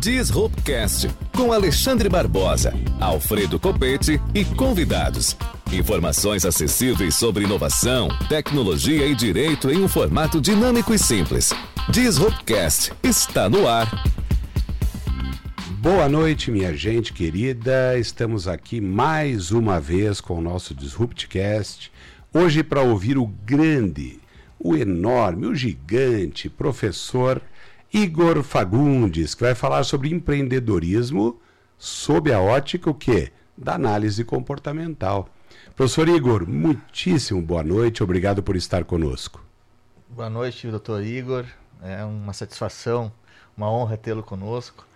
Disruptcast com Alexandre Barbosa, Alfredo Copete e convidados. Informações acessíveis sobre inovação, tecnologia e direito em um formato dinâmico e simples. Disruptcast está no ar. Boa noite, minha gente querida. Estamos aqui mais uma vez com o nosso Disruptcast. Hoje para ouvir o grande, o enorme, o gigante professor Igor Fagundes, que vai falar sobre empreendedorismo sob a ótica o quê? Da análise comportamental. Professor Igor, muitíssimo boa noite, obrigado por estar conosco. Boa noite, doutor Igor. É uma satisfação, uma honra tê-lo conosco.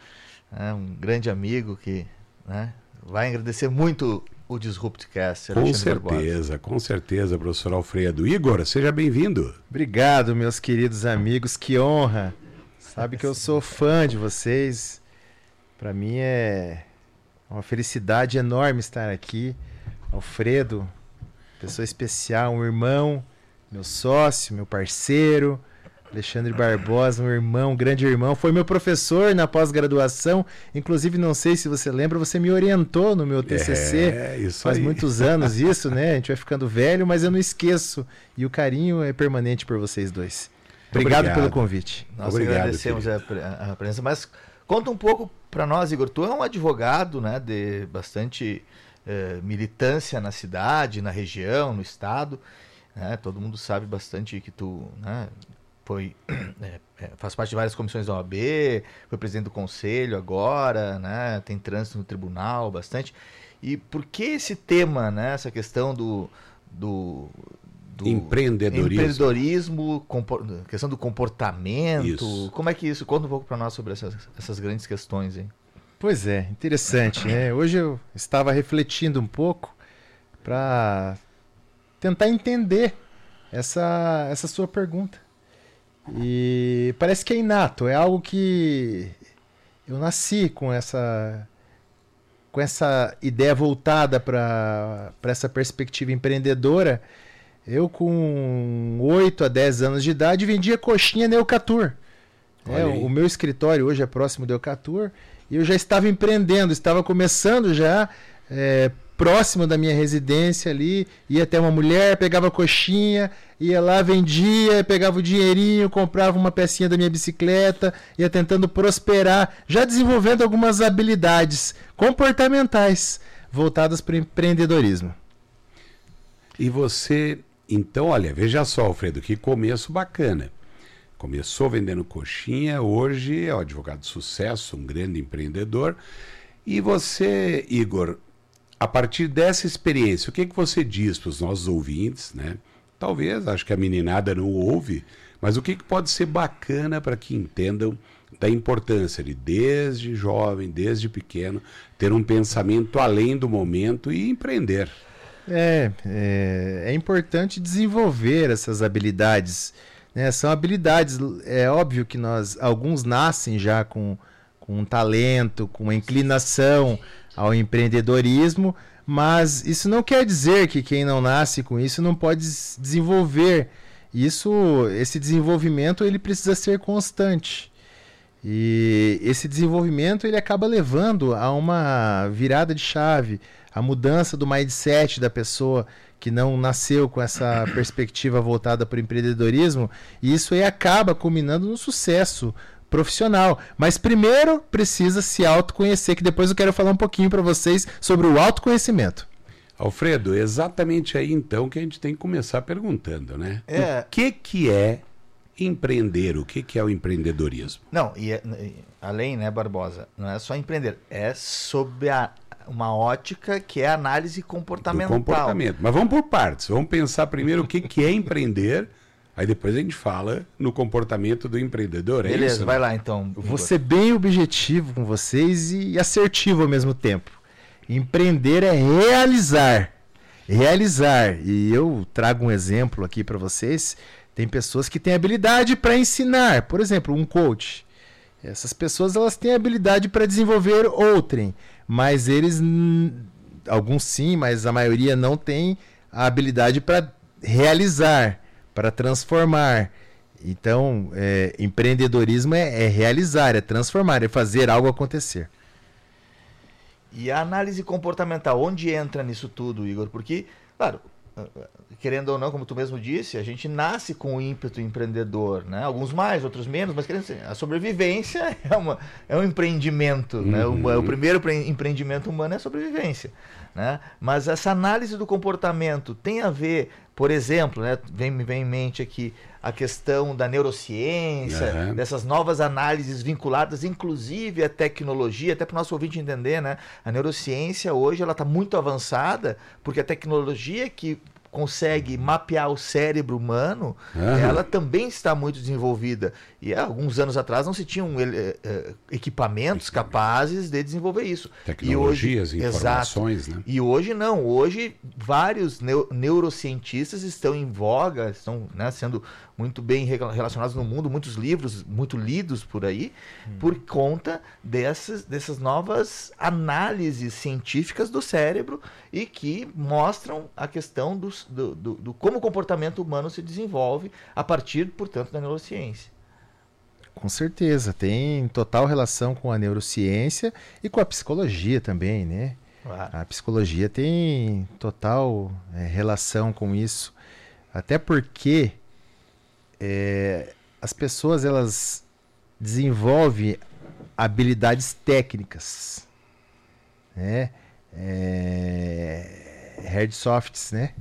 É um grande amigo que né, vai agradecer muito o Disruptcast. Com certeza, com certeza, professor Alfredo. Igor, seja bem-vindo. Obrigado, meus queridos amigos, que honra Sabe que eu sou fã de vocês. Para mim é uma felicidade enorme estar aqui. Alfredo, pessoa especial, um irmão, meu sócio, meu parceiro. Alexandre Barbosa, um irmão, um grande irmão, foi meu professor na pós-graduação. Inclusive, não sei se você lembra, você me orientou no meu TCC. É, isso Faz aí. muitos anos isso, né? A gente vai ficando velho, mas eu não esqueço. E o carinho é permanente por vocês dois. Obrigado, Obrigado. pelo convite. Nós Obrigado, agradecemos a, a, presença. Mas conta um pouco para nós, Igor. Tu é um advogado né, de bastante eh, militância na cidade, na região, no estado. Né? Todo mundo sabe bastante que tu né, foi, é, faz parte de várias comissões da OAB, foi presidente do conselho agora, né, tem trânsito no tribunal bastante. E por que esse tema, né, essa questão do, do do empreendedorismo, empreendedorismo questão do comportamento. Isso. Como é que isso? Conta um pouco para nós sobre essas, essas grandes questões. Hein? Pois é, interessante. Né? Hoje eu estava refletindo um pouco para tentar entender essa, essa sua pergunta. E parece que é inato, é algo que eu nasci com essa com essa ideia voltada para essa perspectiva empreendedora eu, com 8 a 10 anos de idade, vendia coxinha na Eucatur. É, o meu escritório hoje é próximo do Eucatur. E eu já estava empreendendo, estava começando já é, próximo da minha residência ali. Ia até uma mulher, pegava coxinha, ia lá, vendia, pegava o dinheirinho, comprava uma pecinha da minha bicicleta, ia tentando prosperar, já desenvolvendo algumas habilidades comportamentais voltadas para o empreendedorismo. E você então, olha, veja só, Alfredo, que começo bacana. Começou vendendo coxinha, hoje é um advogado de sucesso, um grande empreendedor. E você, Igor, a partir dessa experiência, o que, que você diz para os nossos ouvintes, né? Talvez, acho que a meninada não ouve, mas o que, que pode ser bacana para que entendam da importância de, desde jovem, desde pequeno, ter um pensamento além do momento e empreender? É, é, é importante desenvolver essas habilidades. Né? São habilidades, é óbvio que nós, alguns nascem já com, com um talento, com uma inclinação ao empreendedorismo, mas isso não quer dizer que quem não nasce com isso não pode desenvolver. Isso, esse desenvolvimento ele precisa ser constante. E esse desenvolvimento ele acaba levando a uma virada de chave, a mudança do mindset da pessoa que não nasceu com essa perspectiva voltada para o empreendedorismo, e isso aí acaba culminando no sucesso profissional. Mas primeiro precisa se autoconhecer, que depois eu quero falar um pouquinho para vocês sobre o autoconhecimento. Alfredo, exatamente aí então que a gente tem que começar perguntando, né? É... O que que é empreender? O que que é o empreendedorismo? Não, e, é, e além, né, Barbosa, não é só empreender, é sob a uma ótica que é análise comportamental. Do comportamento. Mas vamos por partes. Vamos pensar primeiro o que, que é empreender. Aí depois a gente fala no comportamento do empreendedor. É Beleza, isso, vai lá então. Vou ser bem objetivo com vocês e assertivo ao mesmo tempo. Empreender é realizar. Realizar. E eu trago um exemplo aqui para vocês. Tem pessoas que têm habilidade para ensinar. Por exemplo, um coach. Essas pessoas elas têm habilidade para desenvolver outrem mas eles alguns sim, mas a maioria não tem a habilidade para realizar, para transformar. então, é, empreendedorismo é, é realizar, é transformar, é fazer algo acontecer. E a análise comportamental, onde entra nisso tudo, Igor? Porque, claro, querendo ou não, como tu mesmo disse, a gente nasce com o ímpeto empreendedor, né? Alguns mais, outros menos, mas querendo dizer, a sobrevivência é, uma, é um empreendimento, uhum. né? O, o, primeiro empreendimento humano é a sobrevivência, né? Mas essa análise do comportamento tem a ver, por exemplo, né? Vem me vem em mente aqui a questão da neurociência, uhum. dessas novas análises vinculadas, inclusive à tecnologia, até para o nosso ouvinte entender, né? A neurociência hoje ela está muito avançada, porque a tecnologia que consegue mapear o cérebro humano, uhum. ela também está muito desenvolvida. E há alguns anos atrás não se tinham uh, equipamentos capazes de desenvolver isso. Tecnologias, e hoje, informações, exato, né? E hoje não. Hoje vários neu neurocientistas estão em voga, estão né, sendo muito bem relacionados no mundo, muitos livros muito lidos por aí, hum. por conta dessas, dessas novas análises científicas do cérebro e que mostram a questão do, do, do, do como o comportamento humano se desenvolve a partir, portanto, da neurociência. Com certeza, tem total relação com a neurociência e com a psicologia também, né? A psicologia tem total é, relação com isso, até porque é, as pessoas elas desenvolvem habilidades técnicas, né? É, hard softs, né?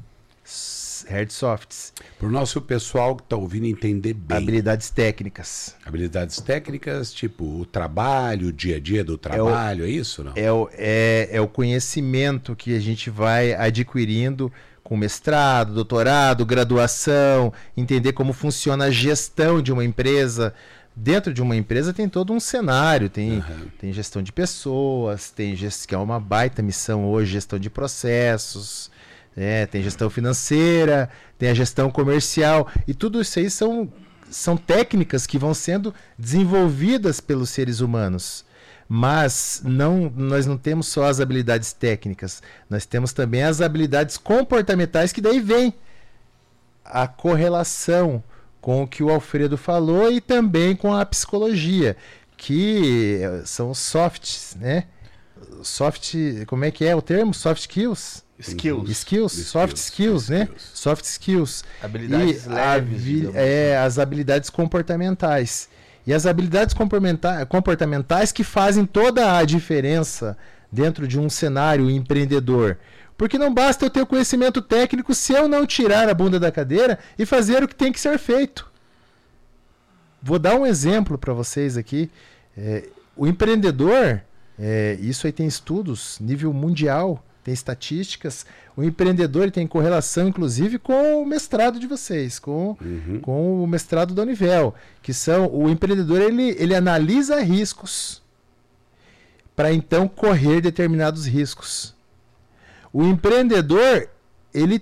Hard softs. Para o nosso pessoal que está ouvindo entender bem. Habilidades técnicas. Habilidades técnicas, tipo o trabalho, o dia a dia do trabalho, é, o, é isso? Não? É, o, é, é o conhecimento que a gente vai adquirindo com mestrado, doutorado, graduação, entender como funciona a gestão de uma empresa. Dentro de uma empresa tem todo um cenário, tem, uhum. tem gestão de pessoas, tem gest... que é uma baita missão hoje, gestão de processos, é, tem gestão financeira, tem a gestão comercial, e tudo isso aí são, são técnicas que vão sendo desenvolvidas pelos seres humanos mas não, nós não temos só as habilidades técnicas, nós temos também as habilidades comportamentais, que daí vem a correlação com o que o Alfredo falou e também com a psicologia, que são softs, né? Soft, como é que é o termo? Soft skills? Skills. Skills, soft skills, skills né? Skills. Soft skills. Habilidades e leves. É, assim. as habilidades comportamentais. E as habilidades comportamentais que fazem toda a diferença dentro de um cenário empreendedor. Porque não basta eu ter o conhecimento técnico se eu não tirar a bunda da cadeira e fazer o que tem que ser feito. Vou dar um exemplo para vocês aqui. É, o empreendedor, é, isso aí tem estudos nível mundial tem estatísticas. O empreendedor tem correlação, inclusive, com o mestrado de vocês, com, uhum. com o mestrado da Univel, que são o empreendedor ele, ele analisa riscos para então correr determinados riscos. O empreendedor ele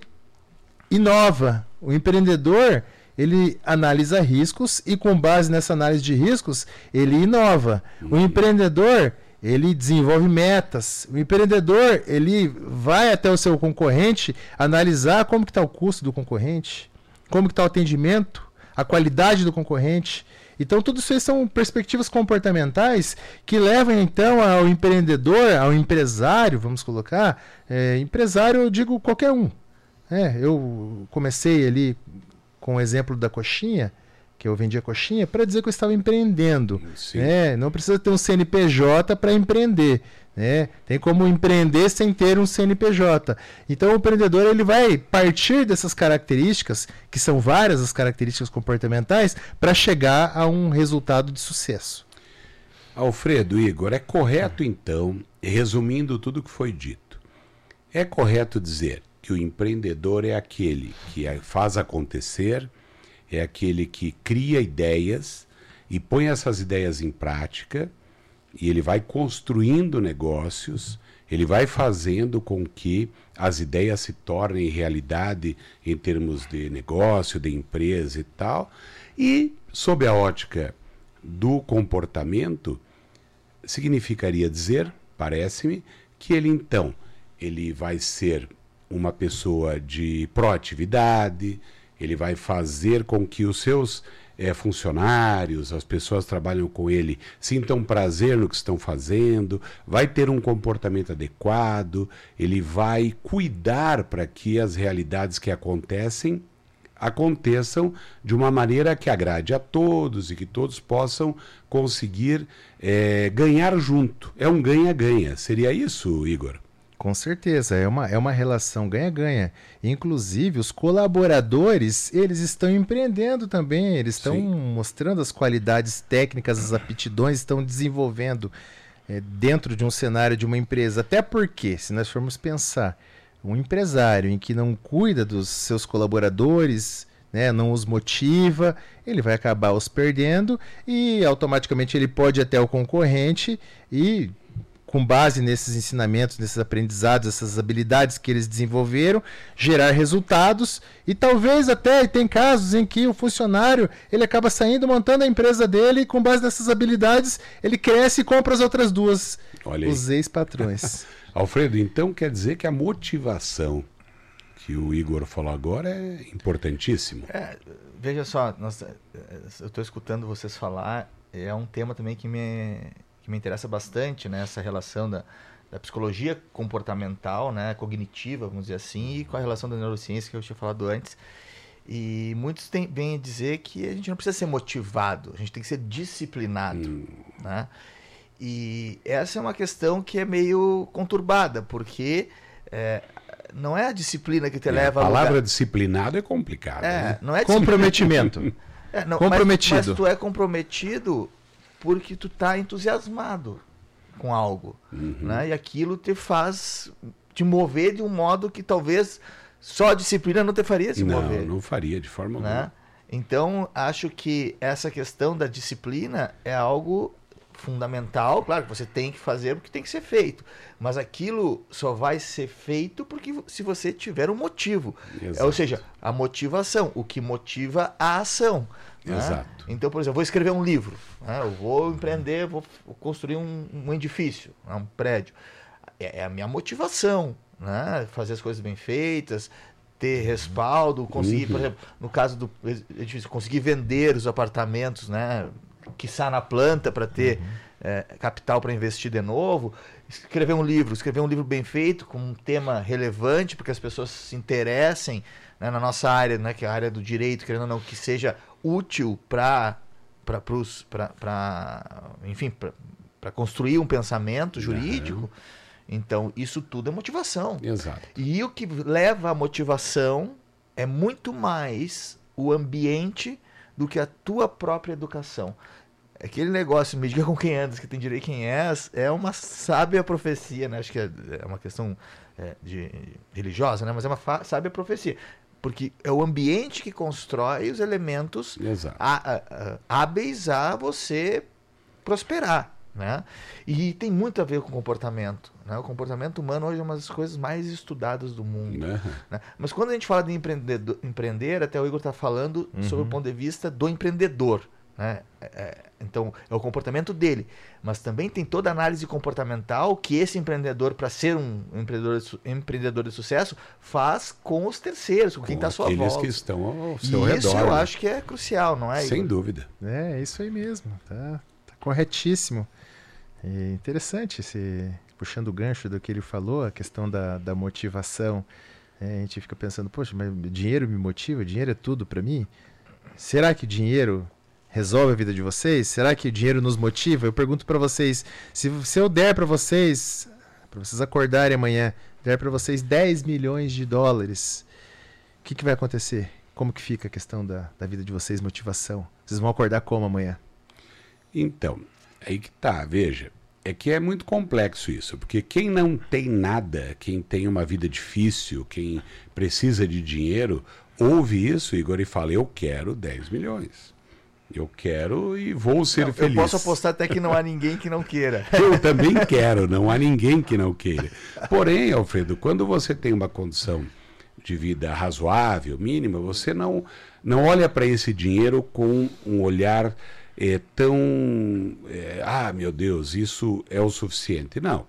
inova. O empreendedor ele analisa riscos e com base nessa análise de riscos ele inova. Uhum. O empreendedor ele desenvolve metas. O empreendedor, ele vai até o seu concorrente analisar como que está o custo do concorrente, como que está o atendimento, a qualidade do concorrente. Então, tudo isso são perspectivas comportamentais que levam, então, ao empreendedor, ao empresário, vamos colocar, é, empresário, eu digo qualquer um. É, eu comecei ali com o exemplo da coxinha, que eu vendia coxinha, para dizer que eu estava empreendendo. Né? Não precisa ter um CNPJ para empreender. Né? Tem como empreender sem ter um CNPJ. Então o empreendedor ele vai partir dessas características, que são várias as características comportamentais, para chegar a um resultado de sucesso. Alfredo, Igor, é correto então, resumindo tudo o que foi dito, é correto dizer que o empreendedor é aquele que faz acontecer, é aquele que cria ideias e põe essas ideias em prática e ele vai construindo negócios, ele vai fazendo com que as ideias se tornem realidade em termos de negócio, de empresa e tal. E, sob a ótica do comportamento, significaria dizer, parece-me, que ele então ele vai ser uma pessoa de proatividade, ele vai fazer com que os seus é, funcionários, as pessoas que trabalham com ele, sintam prazer no que estão fazendo, vai ter um comportamento adequado, ele vai cuidar para que as realidades que acontecem aconteçam de uma maneira que agrade a todos e que todos possam conseguir é, ganhar junto. É um ganha-ganha. Seria isso, Igor? Com certeza, é uma, é uma relação ganha-ganha. Inclusive, os colaboradores, eles estão empreendendo também, eles estão mostrando as qualidades técnicas, as aptidões, estão desenvolvendo é, dentro de um cenário de uma empresa. Até porque, se nós formos pensar, um empresário em que não cuida dos seus colaboradores, né, não os motiva, ele vai acabar os perdendo e automaticamente ele pode até o concorrente e com base nesses ensinamentos, nesses aprendizados, essas habilidades que eles desenvolveram, gerar resultados e talvez até tem casos em que o funcionário ele acaba saindo montando a empresa dele e com base nessas habilidades ele cresce e compra as outras duas, os ex-patrões. Alfredo, então quer dizer que a motivação que o Igor falou agora é importantíssimo. É, veja só, nós, eu estou escutando vocês falar, é um tema também que me que me interessa bastante, né? Essa relação da, da psicologia comportamental, né? Cognitiva, vamos dizer assim, e com a relação da neurociência que eu tinha falado antes. E muitos têm, vêm dizer que a gente não precisa ser motivado, a gente tem que ser disciplinado, hum. né? E essa é uma questão que é meio conturbada, porque é, não é a disciplina que te é, leva a palavra lugar... disciplinado é complicada. É, né? não é comprometimento. é, não, comprometido. Mas, mas tu é comprometido porque tu tá entusiasmado com algo, uhum. né? E aquilo te faz te mover de um modo que talvez só a disciplina não te faria se não, mover. Não, não faria de forma né? alguma. Então, acho que essa questão da disciplina é algo fundamental, claro que você tem que fazer porque tem que ser feito, mas aquilo só vai ser feito porque se você tiver um motivo, é, ou seja, a motivação, o que motiva a ação. Né? Exato. Então, por exemplo, eu vou escrever um livro, né? eu vou empreender, vou construir um, um edifício, né? um prédio. É, é, a minha motivação, né? fazer as coisas bem feitas, ter respaldo, conseguir, uhum. por exemplo, no caso do edifício, conseguir vender os apartamentos, né? Quiçá na planta para ter uhum. é, capital para investir de novo. Escrever um livro, escrever um livro bem feito, com um tema relevante, para que as pessoas se interessem né, na nossa área, né, que é a área do direito, querendo ou não, que seja útil para para enfim para construir um pensamento jurídico. Uhum. Então, isso tudo é motivação. Exato. E o que leva à motivação é muito mais o ambiente do que a tua própria educação. Aquele negócio, me diga com quem andas, que tem direito quem és, é uma sábia profecia, né? Acho que é, é uma questão é, de, de, religiosa, né? Mas é uma sábia profecia. Porque é o ambiente que constrói os elementos a, a, a, hábeis a você prosperar. Né? E tem muito a ver com comportamento. Né? O comportamento humano hoje é uma das coisas mais estudadas do mundo. Uhum. Né? Mas quando a gente fala de empreender, até o Igor está falando uhum. sobre o ponto de vista do empreendedor. Né? É, é, então, é o comportamento dele. Mas também tem toda a análise comportamental que esse empreendedor, para ser um empreendedor de, empreendedor de sucesso, faz com os terceiros, com quem está à sua volta. que estão ao seu e redor. Isso eu né? acho que é crucial, não é? Sem Igor? dúvida. É, é isso aí mesmo. Tá, tá corretíssimo. É interessante esse, puxando o gancho do que ele falou, a questão da, da motivação. É, a gente fica pensando, poxa, mas dinheiro me motiva? Dinheiro é tudo para mim? Será que dinheiro resolve a vida de vocês? Será que o dinheiro nos motiva? Eu pergunto para vocês, se, se eu der para vocês, para vocês acordarem amanhã, der para vocês 10 milhões de dólares, o que, que vai acontecer? Como que fica a questão da, da vida de vocês, motivação? Vocês vão acordar como amanhã? Então, aí que tá, veja. É que é muito complexo isso, porque quem não tem nada, quem tem uma vida difícil, quem precisa de dinheiro, ouve isso, Igor, e fala: Eu quero 10 milhões. Eu quero e vou ser não, feliz. Eu posso apostar até que não há ninguém que não queira. Eu também quero, não há ninguém que não queira. Porém, Alfredo, quando você tem uma condição de vida razoável, mínima, você não, não olha para esse dinheiro com um olhar é, tão. É, ah, meu Deus, isso é o suficiente. Não.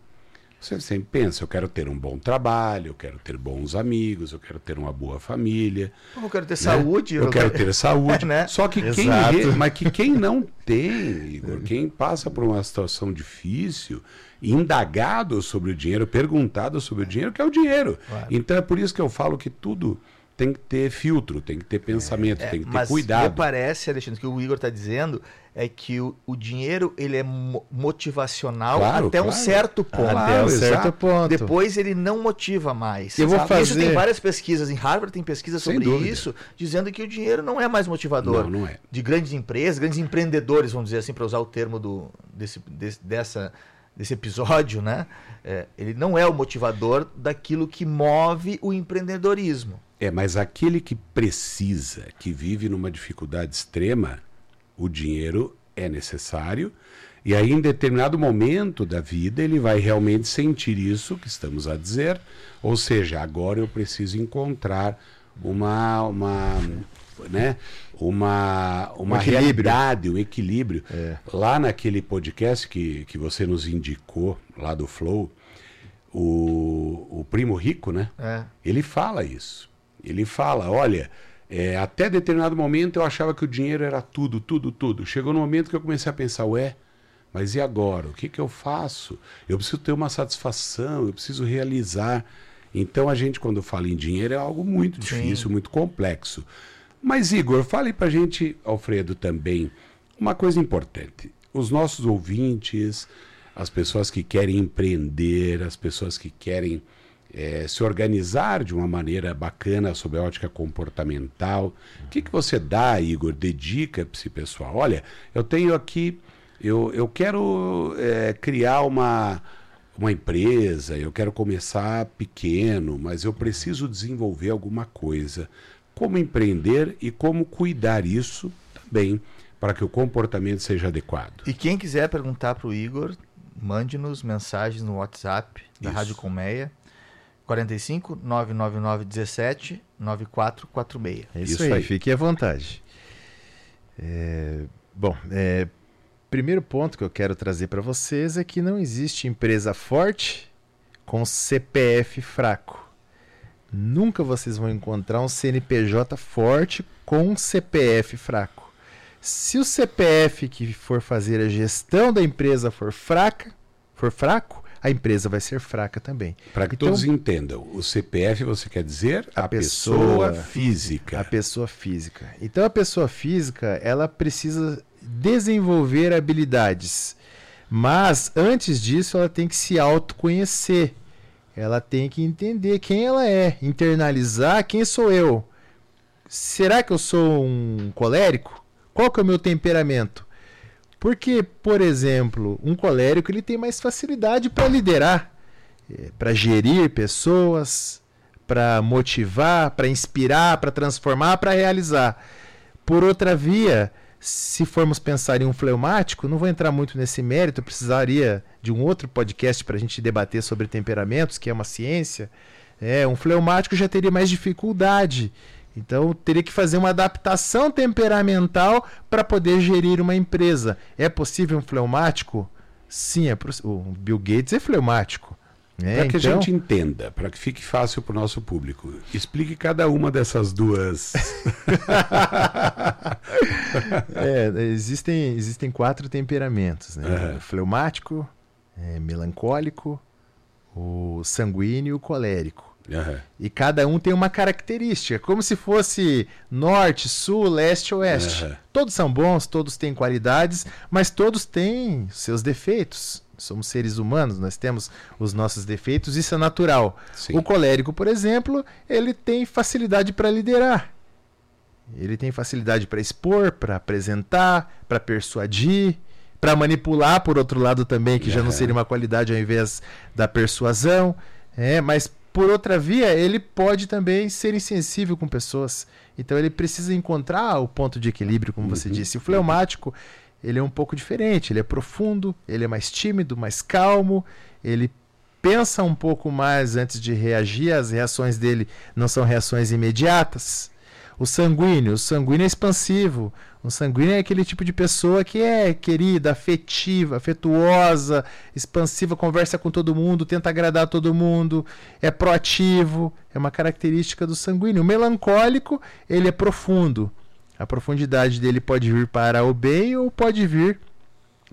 Você sempre pensa, eu quero ter um bom trabalho, eu quero ter bons amigos, eu quero ter uma boa família. Eu quero ter né? saúde. Eu quero ter saúde. né? Só que quem, Exato. mas que quem não tem, Igor, quem passa por uma situação difícil, indagado sobre o dinheiro, perguntado sobre o dinheiro, que é o dinheiro. Claro. Então é por isso que eu falo que tudo tem que ter filtro, tem que ter pensamento, É, tem que ter mas me cuidado. parece, Alexandre, que o Igor está dizendo é que o, o dinheiro ele é mo- motivacional Claro, até um claro. certo ponto. Claro, Até um certo exato. ponto. Depois ele não motiva mais. Eu vou Sabe? Isso fazer- tem várias pesquisas. Em Harvard tem pesquisas sobre isso, dizendo que o dinheiro não é mais motivador. Não, não é. De grandes empresas, grandes empreendedores, vamos dizer assim, para usar o termo do, desse, desse, dessa, desse episódio, né? É, ele não é o motivador daquilo que move o empreendedorismo. É, mas aquele que precisa, que vive numa dificuldade extrema, o dinheiro é necessário. E aí, em determinado momento da vida, ele vai realmente sentir isso que estamos a dizer. Ou seja, agora eu preciso encontrar uma, uma, né, uma, uma Um realidade, um equilíbrio. Lá naquele podcast que, que você nos indicou, lá do Flow, o, o Primo Rico, né? É. Ele fala isso. Ele fala, olha, é, até determinado momento eu achava que o dinheiro era tudo, tudo, tudo. Chegou no momento que eu comecei a pensar, ué, mas e agora? O que, que eu faço? Eu preciso ter uma satisfação, eu preciso realizar. Então a gente, quando fala em dinheiro, é algo muito Sim. difícil, muito complexo. Mas, Igor, fale pra gente, Alfredo, também, uma coisa importante. Os nossos ouvintes, as pessoas que querem empreender, as pessoas que querem eh, se organizar de uma maneira bacana sob a ótica comportamental. O que, que você dá, Igor, dedica para esse pessoal? Olha, eu tenho aqui, eu, eu quero eh, criar uma, uma empresa, eu quero começar pequeno, mas eu preciso desenvolver alguma coisa. Como empreender e como cuidar isso também para que o comportamento seja adequado. E quem quiser perguntar para o Igor, mande-nos mensagens no WhatsApp da Isso. Rádio Colmeia, 45 999 17 9446. É isso, Isso aí, aí. fique à vontade. É, bom, é, primeiro ponto que eu quero trazer para vocês é que não existe empresa forte com CPF fraco. Nunca vocês vão encontrar um CNPJ forte com CPF fraco. Se o CPF que for fazer a gestão da empresa for fraca, for fraco, a empresa vai ser fraca também. Para que Então- todos entendam, o CPF você quer dizer a, A pessoa, pessoa física. A pessoa física. Então a pessoa física, ela precisa desenvolver habilidades. Mas antes disso, ela tem que se autoconhecer. Ela tem que entender quem ela é, internalizar quem sou eu. Será que eu sou um colérico? Qual que é o meu temperamento? Porque, por exemplo, um colérico ele tem mais facilidade para liderar, para gerir pessoas, para motivar, para inspirar, para transformar, para realizar. Por outra via, se formos pensar em um fleumático, não vou entrar muito nesse mérito, precisaria de um outro podcast para a gente debater sobre temperamentos, que é uma ciência. É, um fleumático já teria mais dificuldade. Então, teria que fazer uma adaptação temperamental para poder gerir uma empresa. É possível um fleumático? Sim, é poss- o Bill Gates é fleumático. né? Para que a Então- gente entenda, para que fique fácil para o nosso público, explique cada uma dessas duas. É, existem, existem quatro temperamentos, né? O fleumático, é, melancólico, o sanguíneo e o colérico. Aham. E cada um tem uma característica, como se fosse norte, sul, leste, oeste. Aham. Todos são bons, todos têm qualidades, mas todos têm seus defeitos. Somos seres humanos, nós temos os nossos defeitos, isso é natural. Sim. O colérico, por exemplo, ele tem facilidade para liderar. Ele tem facilidade para expor, para apresentar, para persuadir, para manipular, por outro lado também, que já não seria uma qualidade ao invés da persuasão. É, mas por outra via, ele pode também ser insensível com pessoas. Então ele precisa encontrar o ponto de equilíbrio, como você Uhum. disse. O fleumático, ele é um pouco diferente, ele é profundo, ele é mais tímido, mais calmo, ele pensa um pouco mais antes de reagir, as reações dele não são reações imediatas. O sanguíneo, o sanguíneo é expansivo, Um sanguíneo é aquele tipo de pessoa que é querida, afetiva, afetuosa, expansiva, conversa com todo mundo, tenta agradar todo mundo, é proativo, é uma característica do sanguíneo. O melancólico, ele é profundo. A profundidade dele pode vir para o bem ou pode vir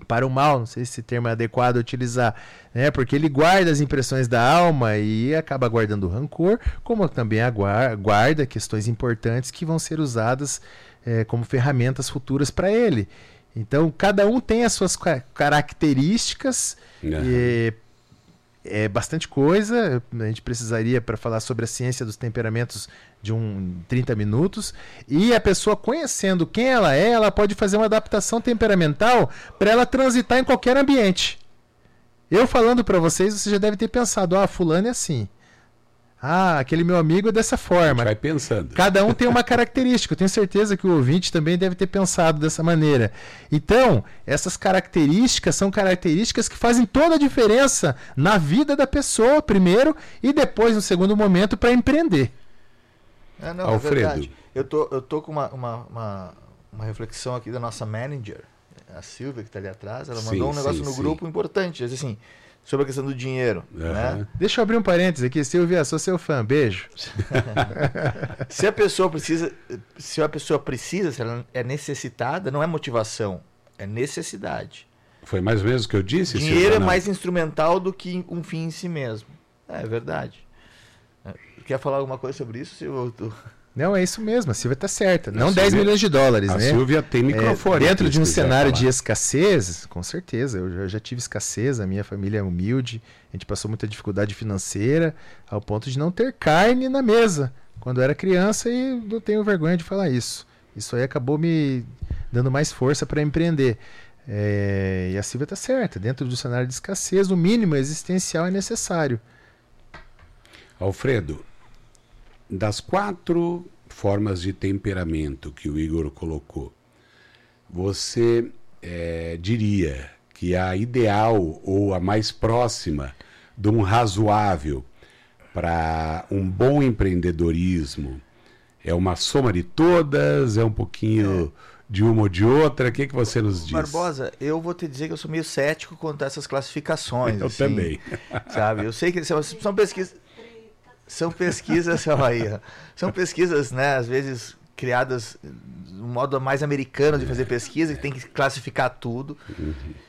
para o mal, não sei se esse termo é adequado a utilizar, né? Porque ele guarda as impressões da alma e acaba guardando rancor, como também guarda questões importantes que vão ser usadas é, como ferramentas futuras para ele. Então, cada um tem as suas características. Uhum. E, é bastante coisa. A gente precisaria para falar sobre a ciência dos temperamentos de um 30 minutos. E a pessoa conhecendo quem ela é, ela pode fazer uma adaptação temperamental para ela transitar em qualquer ambiente. Eu falando para vocês, você já deve ter pensado: ah, fulano é assim. Ah, aquele meu amigo é dessa forma. vai pensando. Cada um tem uma característica. Eu tenho certeza que o ouvinte também deve ter pensado dessa maneira. Então, essas características são características que fazem toda a diferença na vida da pessoa, primeiro, e depois, no segundo momento, para empreender. É, não, é Alfredo. É eu tô, eu tô com uma, uma, uma, uma, reflexão aqui da nossa manager, a Silvia, que está ali atrás. Ela mandou sim, um negócio sim, no sim. grupo importante. Diz assim sobre a questão do dinheiro. Uhum. Né? Deixa eu abrir um parênteses aqui. Silvia, sou seu fã. Beijo. se a pessoa precisa, se a pessoa precisa, se ela é necessitada, não é motivação, é necessidade. Foi mais ou menos o que eu disse. Dinheiro é mais instrumental do que um fim em si mesmo. É, é verdade. Quer falar alguma coisa sobre isso, Silvio? Não, é isso mesmo, a Silvia está certa. Não Silvia, 10 milhões de dólares, a né? A Silvia tem microfone. É, dentro de um cenário de escassez, com certeza. Eu já, já, tive escassez, a minha família é humilde, a gente passou muita dificuldade financeira, ao ponto de não ter carne na mesa quando eu era criança e não tenho vergonha de falar isso. Isso aí acabou me dando mais força para empreender. É, e a Silvia está certa, dentro do cenário de escassez, o mínimo existencial é necessário. Alfredo, das quatro formas de temperamento que o Igor colocou, você é, diria que a ideal ou a mais próxima de um razoável para um bom empreendedorismo é uma soma de todas, é um pouquinho é. de uma ou de outra? O que, que você nos diz? Barbosa, eu vou te dizer que eu sou meio cético quanto a essas classificações. Eu assim, também. Sabe? Eu sei que são, são pesquisas são pesquisas, aí, são pesquisas, né, às vezes criadas um modo mais americano de fazer pesquisa, que tem que classificar tudo.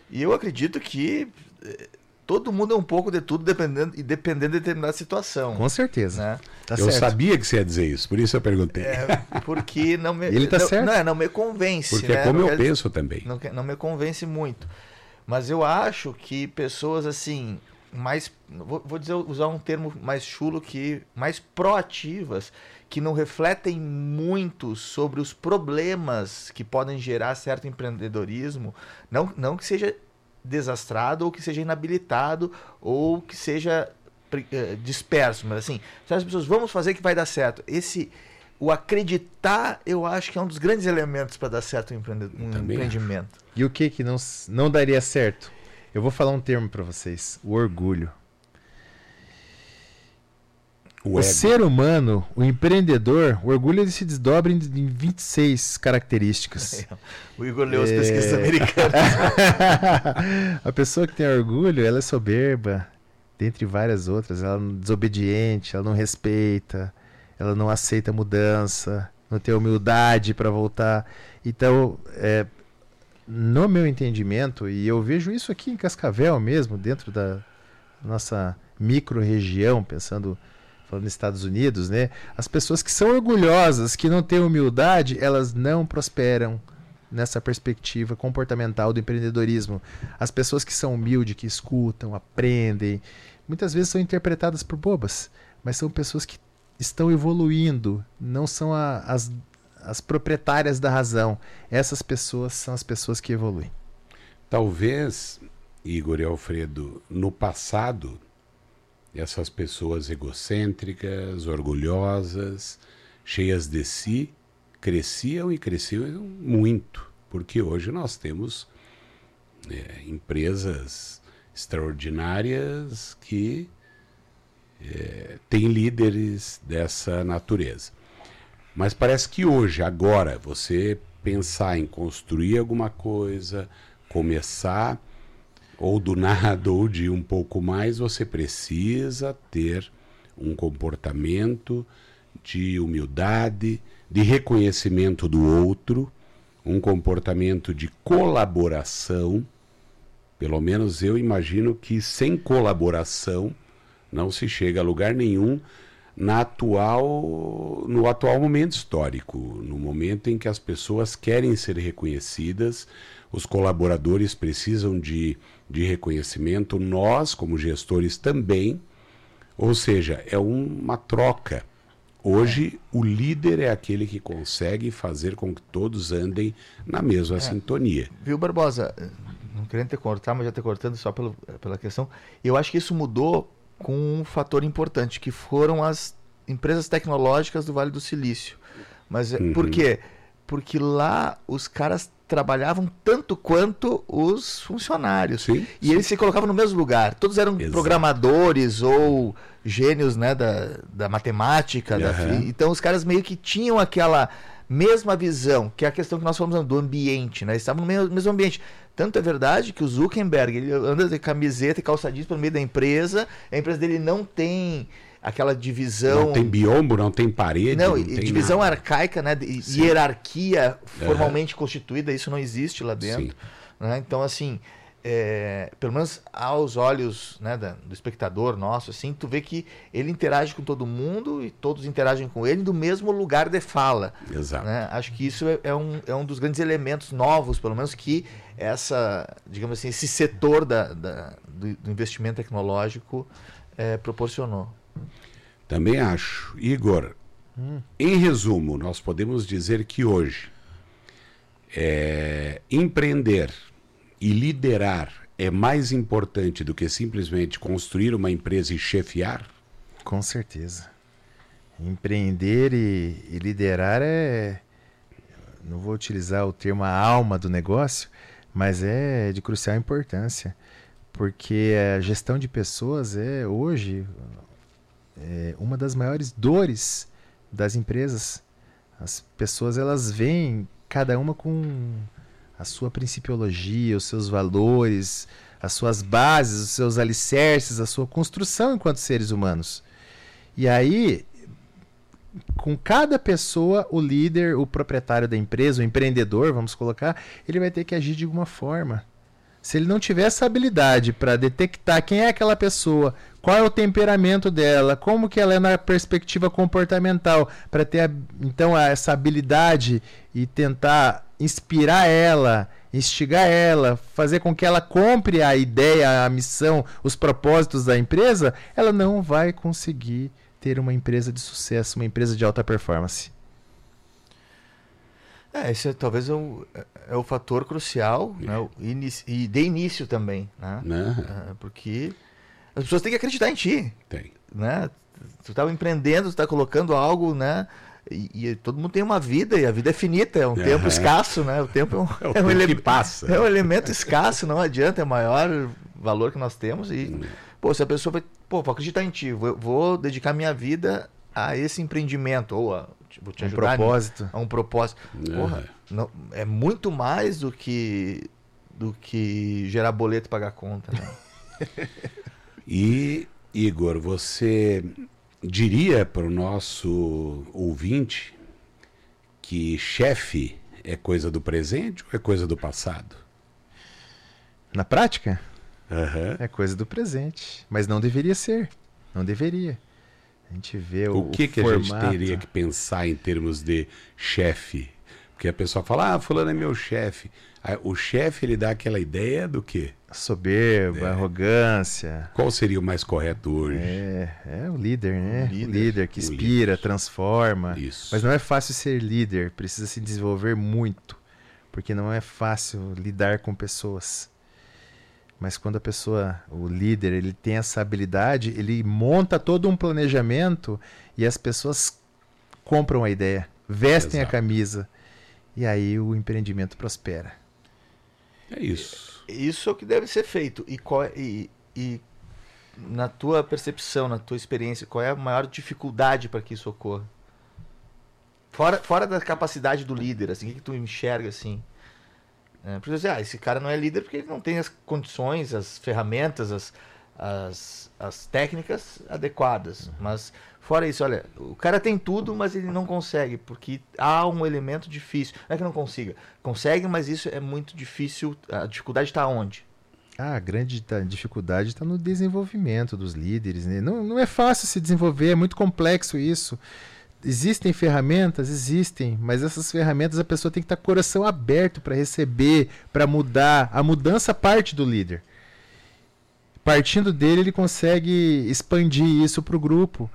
E eu acredito que eh, todo mundo é um pouco de tudo dependendo e dependendo de determinada situação. Com certeza. Né? Tá eu certo. sabia que você ia dizer isso, por isso eu perguntei. É, porque não me Ele tá não, certo. Não, é, não me convence, Porque é né? é como não eu penso também. Não, não me convence muito. Mas eu acho que pessoas assim, mais vou, vou dizer usar um termo mais chulo que mais proativas que não refletem muito sobre os problemas que podem gerar certo empreendedorismo não não que seja desastrado ou que seja inabilitado ou que seja uh, disperso mas assim as pessoas vamos fazer que vai dar certo esse o acreditar, eu acho que é um dos grandes elementos para dar certo um, empreende um empreendimento. E o que que não, não daria certo? Eu vou falar um termo para vocês: o orgulho. O, o ser humano, o empreendedor, o orgulho ele se desdobra em, em 26 características. o Igor leu é... as pesquisas americanas. a pessoa que tem orgulho, ela é soberba, dentre várias outras. Ela é desobediente, ela não respeita, ela não aceita mudança, não tem humildade para voltar. Então, é, no meu entendimento, e eu vejo isso aqui em Cascavel mesmo, dentro da nossa micro-região, pensando falando nos Estados Unidos, né? As pessoas que são orgulhosas, que não têm humildade, elas não prosperam nessa perspectiva comportamental do empreendedorismo. As pessoas que são humildes, que escutam, aprendem, muitas vezes são interpretadas por bobas, mas são pessoas que estão evoluindo, não são a, as as proprietárias da razão. Essas pessoas são as pessoas que evoluem. Talvez, Igor e Alfredo, no passado, essas pessoas egocêntricas, orgulhosas, cheias de si, cresciam e cresciam muito, porque hoje nós temos é, empresas extraordinárias que é, têm líderes dessa natureza. Mas parece que hoje, agora, você pensar em construir alguma coisa, começar, ou do nada, ou de um pouco mais, você precisa ter um comportamento de humildade, de reconhecimento do outro, um comportamento de colaboração. Pelo menos eu imagino que sem colaboração não se chega a lugar nenhum na atual, no atual momento histórico, no momento em que as pessoas querem ser reconhecidas, os colaboradores precisam de, de reconhecimento, nós, como gestores, também. Ou seja, é uma troca. Hoje, o líder é aquele que consegue fazer com que todos andem na mesma é. sintonia. Viu, Barbosa? Não querendo te cortar, mas já te cortando só pelo, pela questão. Eu acho que isso mudou com um fator importante, que foram as empresas tecnológicas do Vale do Silício. Mas uhum. por quê? Porque lá os caras trabalhavam tanto quanto os funcionários. Sim, e sim. eles se colocavam no mesmo lugar. Todos eram Exato. programadores ou gênios né, da, da matemática. Uhum. Da, então os caras meio que tinham aquela mesma visão, que é a questão que nós falamos do ambiente, né? Eles estavam no mesmo ambiente. Tanto é verdade que o Zuckerberg ele anda de camiseta e calça jeans pelo meio da empresa, a empresa dele não tem aquela divisão. Não tem biombo, não tem parede. Não, não divisão nada. arcaica, né? hierarquia formalmente uhum. constituída, isso não existe lá dentro. Né? Então, assim, é, pelo menos aos olhos né, da, do espectador nosso, assim, tu vê que ele interage com todo mundo e todos interagem com ele do mesmo lugar de fala. Exato. Né? Acho que isso é, é, um, é um dos grandes elementos novos, pelo menos que essa, digamos assim, esse setor da, da do, do, investimento tecnológico é, proporcionou. Também acho. Igor, hum. em resumo, nós podemos dizer que hoje é, empreender e liderar é mais importante do que simplesmente construir uma empresa e chefiar? Com certeza. Empreender e, e liderar é. Não vou utilizar o termo a alma do negócio, mas é de crucial importância. Porque a gestão de pessoas é hoje é uma das maiores dores das empresas. As pessoas elas vêm cada uma com a sua principiologia, os seus valores, as suas bases, os seus alicerces, a sua construção enquanto seres humanos. E aí, com cada pessoa, o líder, o proprietário da empresa, o empreendedor, vamos colocar, ele vai ter que agir de alguma forma. Se ele não tiver essa habilidade para detectar quem é aquela pessoa, qual é o temperamento dela, como que ela é na perspectiva comportamental, para ter então essa habilidade e tentar inspirar ela, instigar ela, fazer com que ela compre a ideia, a missão, os propósitos da empresa, ela não vai conseguir ter uma empresa de sucesso, uma empresa de alta performance. É, esse é, talvez é o, é o fator crucial é. né? e de início também, né? né? É, porque as pessoas têm que acreditar em ti. Tem. Né? Tu estava empreendendo, tu está colocando algo, né? E, e, todo mundo tem uma vida e a vida é finita, é um uhum. tempo escasso, né? O tempo é um, é, é um elemento passa. É um elemento escasso, não adianta, é o maior valor que nós temos e hum. pô, se a pessoa vai, pô, vou acreditar em ti, vou, vou dedicar minha vida a esse empreendimento ou a te ajudar um propósito. a um propósito. Porra, não, é muito mais do que do que gerar boleto e pagar conta, né? e Igor, você diria para o nosso ouvinte que chefe é coisa do presente ou é coisa do passado? Na prática? Uhum. É coisa do presente. Mas não deveria ser. Não deveria. A gente vê o. O que, que formato. a gente teria que pensar em termos de chefe? Porque a pessoa fala, ah, fulano é meu chefe. O chefe, ele dá aquela ideia do quê? Soberba, é. arrogância. Qual seria o mais correto hoje? É, é o líder, né? O líder, o líder que inspira, líder. transforma. Isso. Mas não é fácil ser líder, precisa se desenvolver muito. Porque não é fácil lidar com pessoas. Mas quando a pessoa, o líder, ele tem essa habilidade, ele monta todo um planejamento e as pessoas compram a ideia, vestem Exato. a camisa e aí o empreendimento prospera. É isso. Isso é o que deve ser feito. E, qual, é, e, e na tua percepção, na tua experiência, qual é a maior dificuldade para que isso ocorra? Fora, fora da capacidade do líder, assim, o que, que tu enxerga assim? É, por exemplo, ah, esse cara não é líder porque ele não tem as condições, as ferramentas, as, as, as técnicas adequadas. Mas fora isso, olha, o cara tem tudo, mas ele não consegue, porque há um elemento difícil. Não é que não consiga. Consegue, mas isso é muito difícil. A dificuldade está onde? Ah, a grande dificuldade está no desenvolvimento dos líderes. Né? Não, não é fácil se desenvolver, é muito complexo isso. Existem ferramentas? Existem, mas essas ferramentas a pessoa tem que estar o coração aberto para receber, para mudar. A mudança parte do líder. Partindo dele, ele consegue expandir isso para o grupo.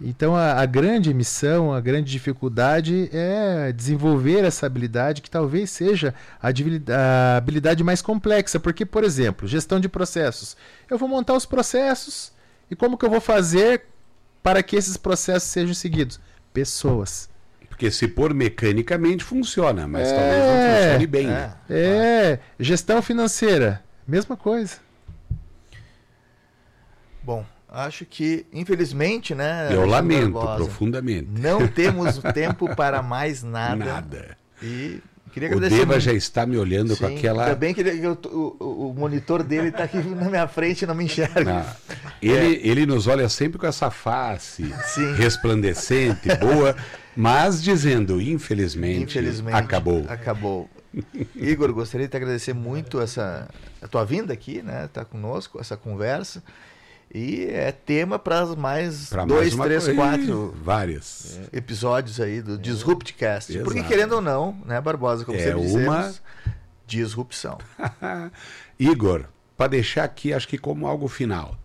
Então, a, a, grande missão, a grande dificuldade é desenvolver essa habilidade, que talvez seja a habilidade mais complexa. Porque, por exemplo, gestão de processos. Eu vou montar os processos e como que eu vou fazer para que esses processos sejam seguidos? Pessoas. Porque se por mecanicamente funciona, mas é, talvez não funcione bem. É, né? é, gestão financeira, mesma coisa. Bom, acho que, infelizmente, né? Eu lamento Barbosa, profundamente. Não temos tempo para mais nada. Nada. E Queria agradecer. O Deva muito. já está me olhando Sim, com aquela. Ainda bem que ele, eu, o, o, monitor dele está aqui na minha frente e não me enxerga. Não. Ele, é. ele nos olha sempre com essa face Sim. resplandecente, boa, mas dizendo, infelizmente, infelizmente acabou. Acabou. Igor, gostaria de te agradecer muito essa, a tua vinda aqui, né? Tá conosco, essa conversa. E é tema para mais pra dois, mais três, quatro várias episódios aí do é. Disruptcast. Exato. Porque querendo ou não, né, Barbosa, como é sempre dizemos, uma disrupção. Igor, para deixar aqui, acho que como algo final,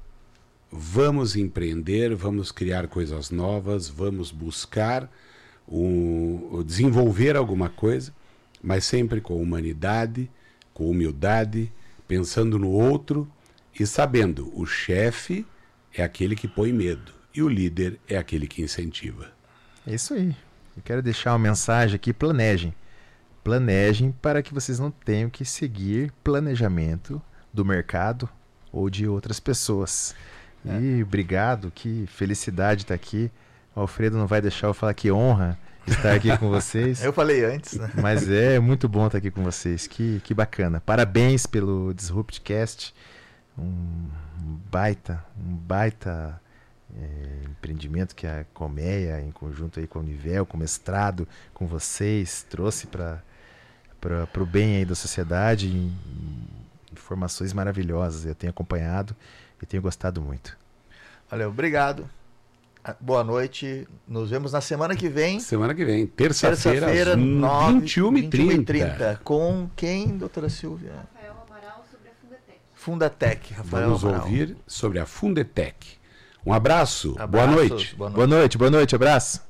vamos empreender, vamos criar coisas novas, vamos buscar um, desenvolver alguma coisa, mas sempre com humanidade, com humildade, pensando no outro e sabendo, o chefe é aquele que põe medo e o líder é aquele que incentiva. É isso aí. Eu quero deixar uma mensagem aqui: planejem. Planejem para que vocês não tenham que seguir planejamento do mercado ou de outras pessoas. É. E obrigado, que felicidade estar aqui. O Alfredo não vai deixar eu falar que honra estar aqui com vocês. eu falei antes, né? Mas é muito bom estar aqui com vocês. Que, que bacana. Parabéns pelo Disruptcast um baita, um baita é, empreendimento que a Colmeia, em conjunto aí com o Nivel, com o mestrado, com vocês, trouxe para para o bem aí da sociedade, informações maravilhosas. Eu tenho acompanhado e tenho gostado muito. Valeu, obrigado. Ah, boa noite. Nos vemos na semana que vem. Semana que vem, terça-feira, terça 21h30. Com quem, doutora Silvia? Fundatec, Rafael Vamos Amaral. ouvir sobre a Fundetec. Um abraço, abraço boa noite. Boa noite, boa noite, boa noite abraço.